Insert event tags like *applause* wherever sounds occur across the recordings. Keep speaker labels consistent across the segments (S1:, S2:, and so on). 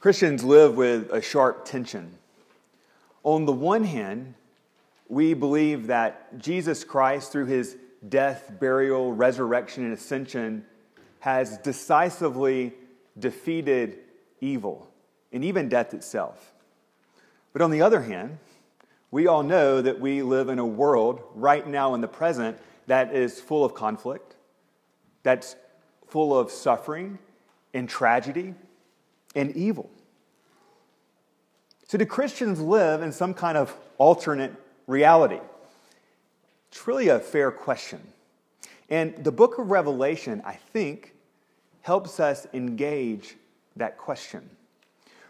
S1: Christians live with a sharp tension. On the one hand, we believe that Jesus Christ, through his death, burial, resurrection, and ascension, has decisively defeated evil and even death itself. But on the other hand, we all know that we live in a world right now in the present that is full of conflict, that's full of suffering and tragedy and evil. So, do Christians live in some kind of alternate reality? It's really a fair question. And the book of Revelation, I think, helps us engage that question.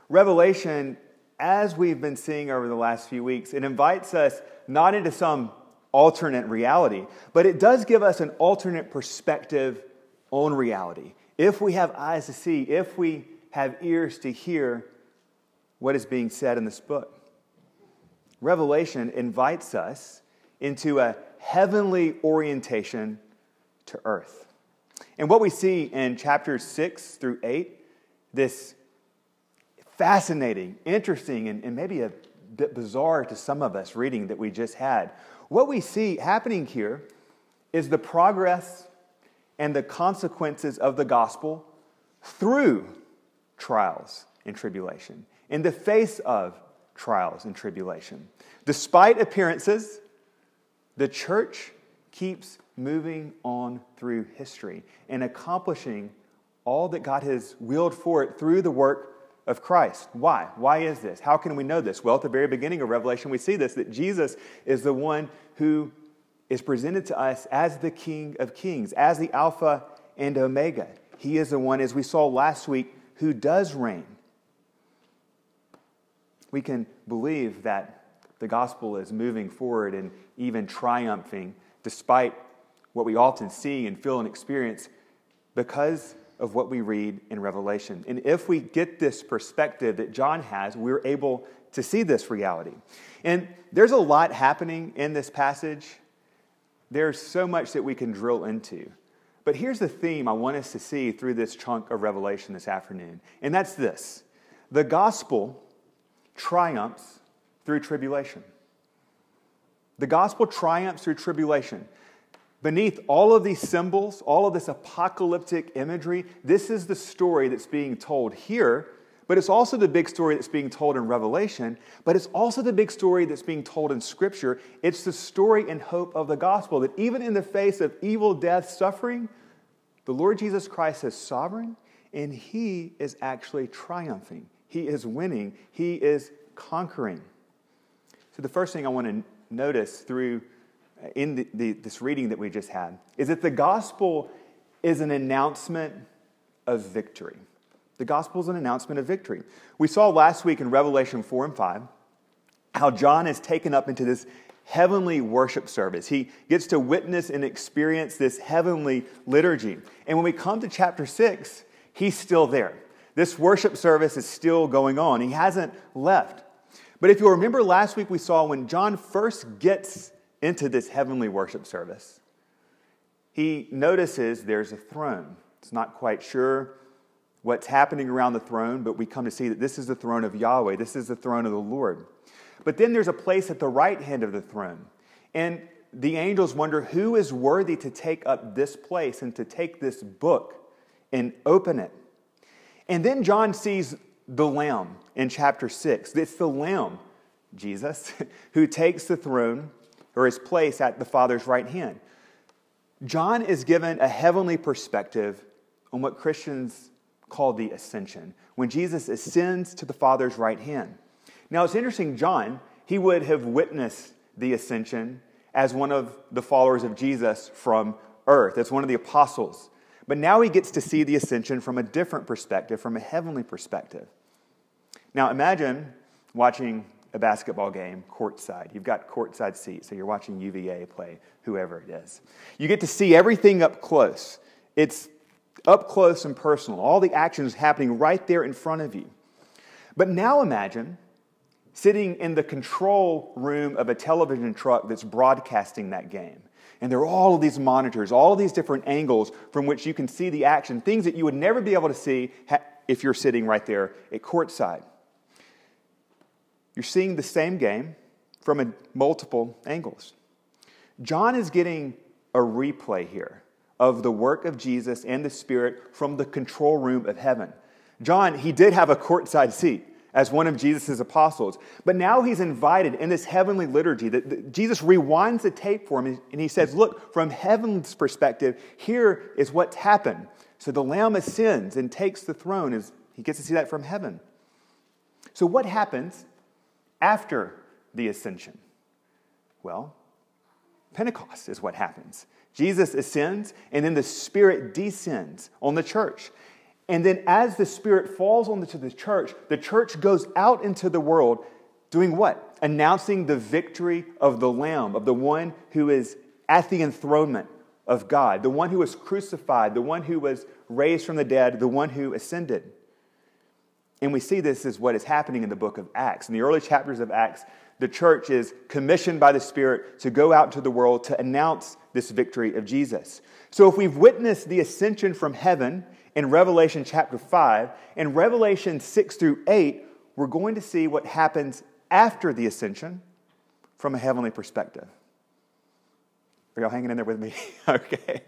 S1: Revelation, as we've been seeing over the last few weeks, it invites us not into some alternate reality, but it does give us an alternate perspective on reality. If we have eyes to see, if we have ears to hear what is being said in this book. Revelation invites us into a heavenly orientation to earth. And what we see in chapters 6 through 8, this fascinating, interesting, and, and maybe a bit bizarre to some of us reading that we just had, what we see happening here is the progress and the consequences of the gospel through trials and tribulation, in the face of trials and tribulation. Despite appearances, the church keeps moving on through history and accomplishing all that God has willed for it through the work of Christ. Why? Why is this? How can we know this? Well, at the very beginning of Revelation, we see this that Jesus is the one who is presented to us as the King of Kings, as the Alpha and Omega. He is the one, as we saw last week, who does reign. We can believe that the gospel is moving forward and even triumphing despite what we often see and feel and experience because of what we read in Revelation. And if we get this perspective that John has, we're able to see this reality. And there's a lot happening in this passage. There's so much that we can drill into. But here's the theme I want us to see through this chunk of Revelation this afternoon, and that's this the gospel triumphs through tribulation. The gospel triumphs through tribulation. Beneath all of these symbols, all of this apocalyptic imagery, this is the story that's being told here, but it's also the big story that's being told in Revelation, but it's also the big story that's being told in Scripture. It's the story and hope of the gospel that even in the face of evil, death, suffering, the Lord Jesus Christ is sovereign and he is actually triumphing. He is winning, he is conquering. So, the first thing I want to notice through uh, in the, the, this reading that we just had is that the gospel is an announcement of victory. The gospel is an announcement of victory. We saw last week in Revelation 4 and 5 how John is taken up into this heavenly worship service. He gets to witness and experience this heavenly liturgy. And when we come to chapter 6, he's still there. This worship service is still going on. He hasn't left. But if you'll remember last week, we saw when John first gets into this heavenly worship service, he notices there's a throne. It's not quite sure what's happening around the throne, but we come to see that this is the throne of Yahweh, this is the throne of the Lord. But then there's a place at the right hand of the throne. And the angels wonder who is worthy to take up this place and to take this book and open it. And then John sees the Lamb in chapter 6. It's the Lamb, Jesus, *laughs* who takes the throne or his place at the Father's right hand. John is given a heavenly perspective on what Christians call the ascension, when Jesus ascends to the Father's right hand. Now, it's interesting, John, he would have witnessed the ascension as one of the followers of Jesus from earth, as one of the apostles. But now he gets to see the ascension from a different perspective, from a heavenly perspective. Now, imagine watching a basketball game courtside. You've got courtside seats, so you're watching UVA play whoever it is. You get to see everything up close. It's up close and personal. All the action is happening right there in front of you. But now imagine sitting in the control room of a television truck that's broadcasting that game. And there are all of these monitors, all of these different angles from which you can see the action, things that you would never be able to see if you're sitting right there at courtside. You're seeing the same game from multiple angles. John is getting a replay here of the work of Jesus and the Spirit from the control room of heaven. John, he did have a courtside seat as one of Jesus' apostles, but now he's invited in this heavenly liturgy that, Jesus rewinds the tape for him and he says, Look, from heaven's perspective, here is what's happened. So the Lamb ascends and takes the throne as he gets to see that from heaven. So, what happens after the ascension? Well, Pentecost is what happens. Jesus ascends, and then the Spirit descends on the church. And then, as the Spirit falls onto the church, the church goes out into the world doing what? Announcing the victory of the Lamb, of the one who is at the enthronement of God, the one who was crucified, the one who was raised from the dead, the one who ascended. And we see this is what is happening in the book of Acts. In the early chapters of Acts, the church is commissioned by the Spirit to go out to the world to announce this victory of Jesus. So if we've witnessed the ascension from heaven in Revelation chapter 5, in Revelation 6 through 8, we're going to see what happens after the ascension from a heavenly perspective. Are y'all hanging in there with me? *laughs* okay.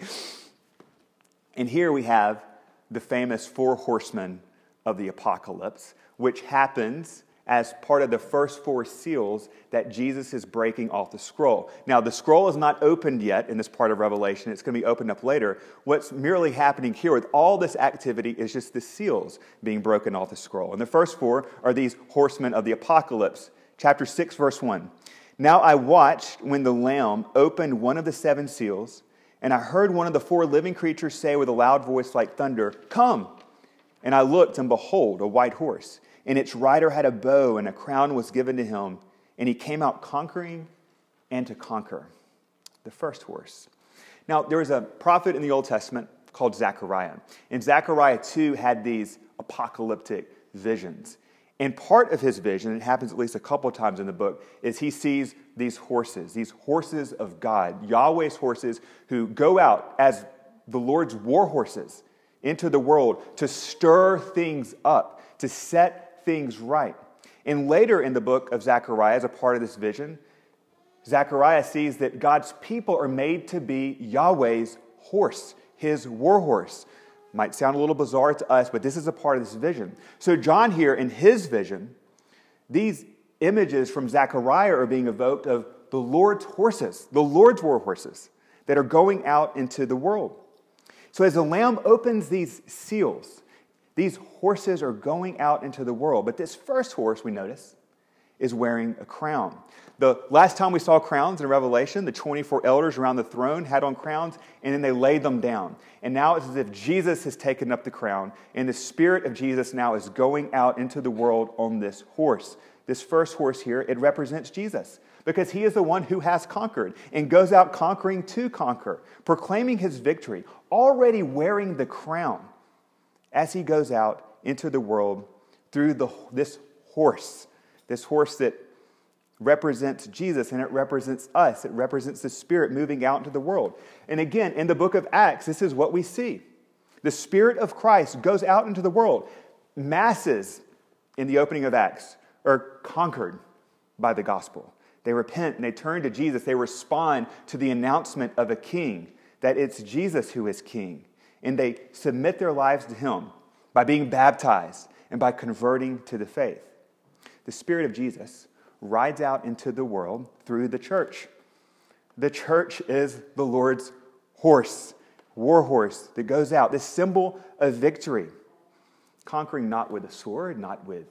S1: And here we have the famous four horsemen of the apocalypse, which happens as part of the first four seals that Jesus is breaking off the scroll. Now, the scroll is not opened yet in this part of Revelation. It's going to be opened up later. What's merely happening here with all this activity is just the seals being broken off the scroll. And the first four are these horsemen of the apocalypse. Chapter 6, verse 1. Now I watched when the Lamb opened one of the seven seals, and I heard one of the four living creatures say with a loud voice like thunder, Come! And I looked, and behold, a white horse and its rider had a bow, and a crown was given to him, and he came out conquering and to conquer. The first horse. Now, there was a prophet in the Old Testament called Zechariah, and Zechariah too had these apocalyptic visions. And part of his vision, it happens at least a couple times in the book, is he sees these horses, these horses of God, Yahweh's horses who go out as the Lord's war horses into the world to stir things up, to set things right. And later in the book of Zechariah, as a part of this vision, Zechariah sees that God's people are made to be Yahweh's horse, his war horse. Might sound a little bizarre to us, but this is a part of this vision. So, John here, in his vision, these images from Zechariah are being evoked of the Lord's horses, the Lord's war horses that are going out into the world. So, as the Lamb opens these seals, these horses are going out into the world. But this first horse, we notice, is wearing a crown. The last time we saw crowns in Revelation, the 24 elders around the throne had on crowns, and then they laid them down. And now it's as if Jesus has taken up the crown, and the Spirit of Jesus now is going out into the world on this horse. This first horse here, it represents Jesus because he is the one who has conquered and goes out conquering to conquer, proclaiming his victory, already wearing the crown as he goes out into the world through the, this horse, this horse that represents Jesus and it represents us. It represents the Spirit moving out into the world. And again, in the book of Acts, this is what we see. The Spirit of Christ goes out into the world. Masses in the opening of Acts are conquered by the gospel. They repent and they turn to Jesus. They respond to the announcement of a king, that it's Jesus who is king and they submit their lives to Him by being baptized and by converting to the faith. The Spirit of Jesus rides out into the world through the church. The church is the Lord's horse, war horse that goes out, this symbol of victory, conquering not with a sword, not with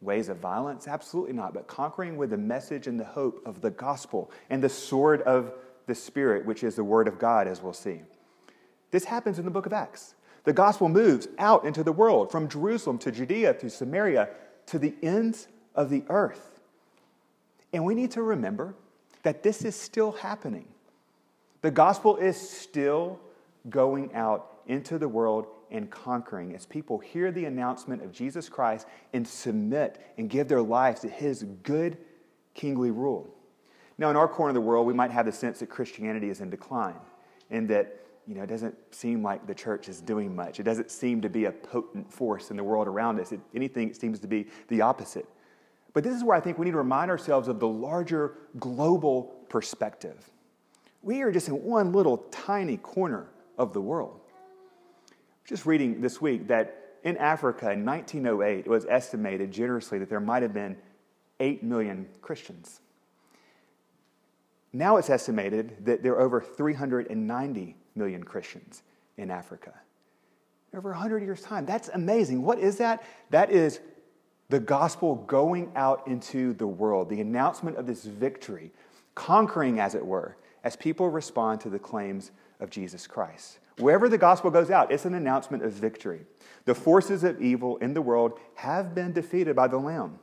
S1: ways of violence, absolutely not, but conquering with the message and the hope of the gospel and the sword of the Spirit, which is the Word of God, as we'll see. This happens in the book of Acts. The gospel moves out into the world, from Jerusalem to Judea to Samaria to the ends of the earth. And we need to remember that this is still happening. The gospel is still going out into the world and conquering as people hear the announcement of Jesus Christ and submit and give their lives to his good kingly rule. Now, in our corner of the world, we might have the sense that Christianity is in decline and that you know, it doesn't seem like the church is doing much. It doesn't seem to be a potent force in the world around us. Anything, it seems to be the opposite. But this is where I think we need to remind ourselves of the larger global perspective. We are just in one little tiny corner of the world. Just reading this week that in Africa in 1908, it was estimated generously that there might have been 8 million Christians. Now it's estimated that there are over 390 million Christians in Africa. Over 100 years' time. That's amazing. What is that? That is the gospel going out into the world, the announcement of this victory, conquering, as it were, as people respond to the claims of Jesus Christ. Wherever the gospel goes out, it's an announcement of victory. The forces of evil in the world have been defeated by the Lamb.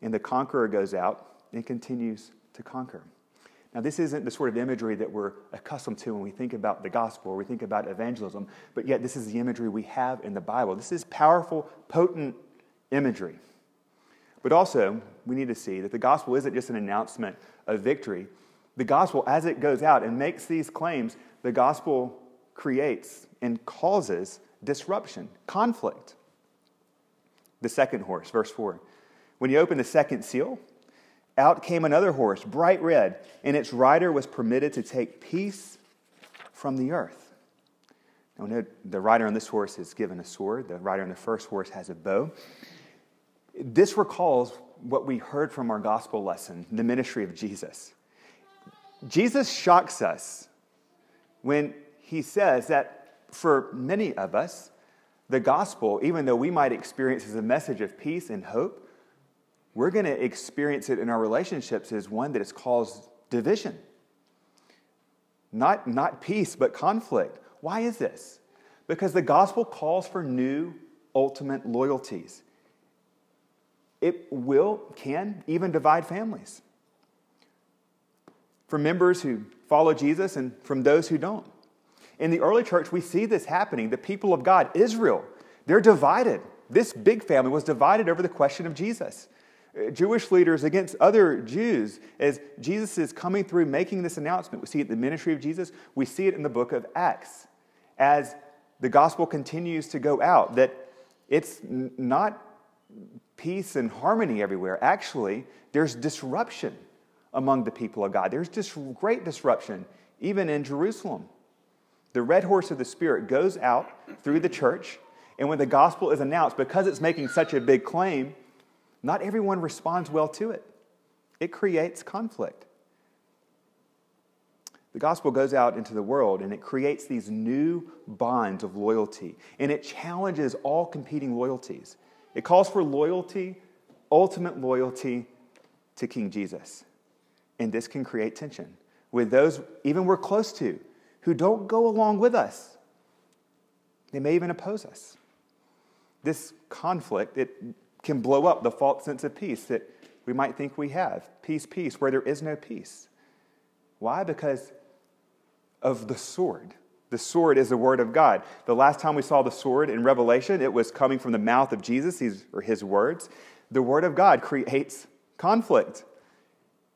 S1: And the conqueror goes out and continues to conquer. Now, this isn't the sort of imagery that we're accustomed to when we think about the gospel or we think about evangelism, but yet this is the imagery we have in the Bible. This is powerful, potent imagery. But also, we need to see that the gospel isn't just an announcement of victory. The gospel, as it goes out and makes these claims, the gospel creates and causes disruption, conflict. The second horse, verse 4. When you open the second seal, out came another horse, bright red, and its rider was permitted to take peace from the earth. Now, the rider on this horse is given a sword, the rider on the first horse has a bow. This recalls what we heard from our gospel lesson, the ministry of Jesus. Jesus shocks us when he says that for many of us, the gospel, even though we might experience as a message of peace and hope, we're going to experience it in our relationships as one that has caused division. Not, not peace, but conflict. Why is this? Because the gospel calls for new ultimate loyalties. It will, can even divide families. For members who follow Jesus and from those who don't. In the early church, we see this happening. The people of God, Israel, they're divided. This big family was divided over the question of Jesus. Jewish leaders against other Jews as Jesus is coming through making this announcement. We see it in the ministry of Jesus, we see it in the book of Acts as the gospel continues to go out, that it's not peace and harmony everywhere. Actually, there's disruption among the people of God. There's just great disruption, even in Jerusalem. The red horse of the Spirit goes out through the church, and when the gospel is announced, because it's making such a big claim, not everyone responds well to it. It creates conflict. The gospel goes out into the world and it creates these new bonds of loyalty and it challenges all competing loyalties. It calls for loyalty, ultimate loyalty to King Jesus. And this can create tension with those even we're close to who don't go along with us. They may even oppose us. This conflict, it can blow up the false sense of peace that we might think we have. Peace, peace, where there is no peace. Why? Because of the sword. The sword is the word of God. The last time we saw the sword in Revelation, it was coming from the mouth of Jesus, these are his words. The word of God creates conflict.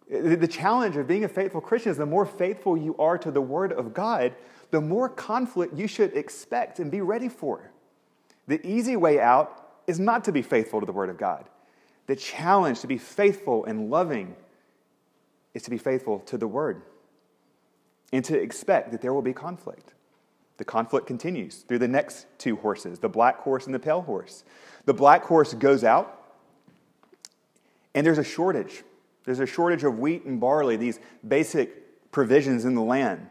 S1: The challenge of being a faithful Christian is the more faithful you are to the word of God, the more conflict you should expect and be ready for. The easy way out is not to be faithful to the Word of God. The challenge to be faithful and loving is to be faithful to the Word and to expect that there will be conflict. The conflict continues through the next two horses, the black horse and the pale horse. The black horse goes out, and there's a shortage. There's a shortage of wheat and barley, these basic provisions in the land.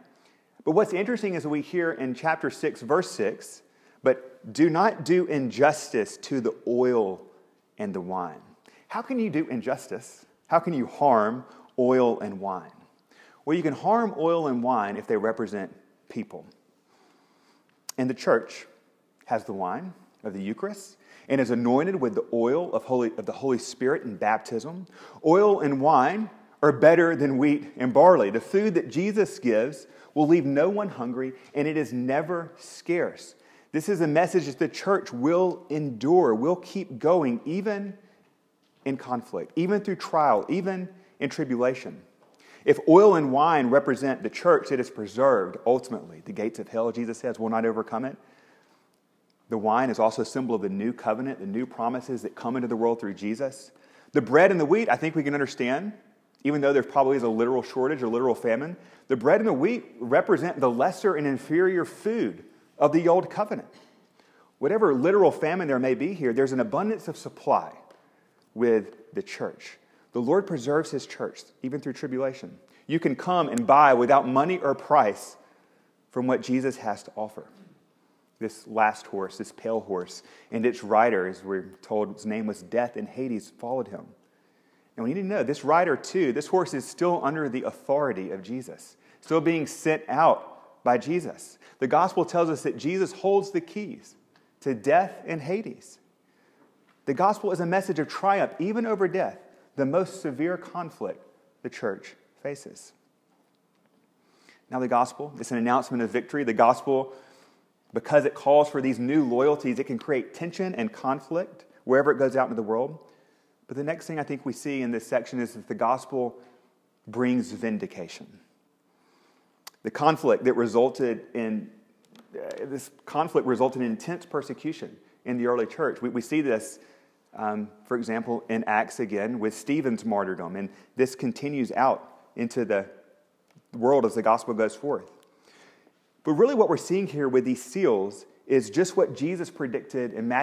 S1: But what's interesting is we hear in chapter 6, verse 6, but do not do injustice to the oil and the wine. How can you do injustice? How can you harm oil and wine? Well, you can harm oil and wine if they represent people. And the church has the wine of the Eucharist and is anointed with the oil of, Holy, of the Holy Spirit in baptism. Oil and wine are better than wheat and barley. The food that Jesus gives will leave no one hungry, and it is never scarce. This is a message that the church will endure, will keep going, even in conflict, even through trial, even in tribulation. If oil and wine represent the church that is preserved ultimately, the gates of hell, Jesus says, will not overcome it. The wine is also a symbol of the new covenant, the new promises that come into the world through Jesus. The bread and the wheat, I think we can understand, even though there probably is a literal shortage or literal famine. The bread and the wheat represent the lesser and inferior food of the old covenant. Whatever literal famine there may be here, there's an abundance of supply with the church. The Lord preserves his church, even through tribulation. You can come and buy without money or price from what Jesus has to offer. This last horse, this pale horse, and its rider, as we're told, his name was Death, and Hades followed him. And we need to know this rider, too, this horse is still under the authority of Jesus, still being sent out by Jesus. The gospel tells us that Jesus holds the keys to death and Hades. The gospel is a message of triumph, even over death, the most severe conflict the church faces. Now, the gospel is an announcement of victory. The gospel, because it calls for these new loyalties, it can create tension and conflict wherever it goes out into the world. But the next thing I think we see in this section is that the gospel brings vindication. The conflict that resulted in uh, this conflict resulted in intense persecution in the early church. We, we see this um, for example, in Acts again with Stephen's martyrdom. And this continues out into the world as the gospel goes forth. But really, what we're seeing here with these seals is just what Jesus predicted in Matthew.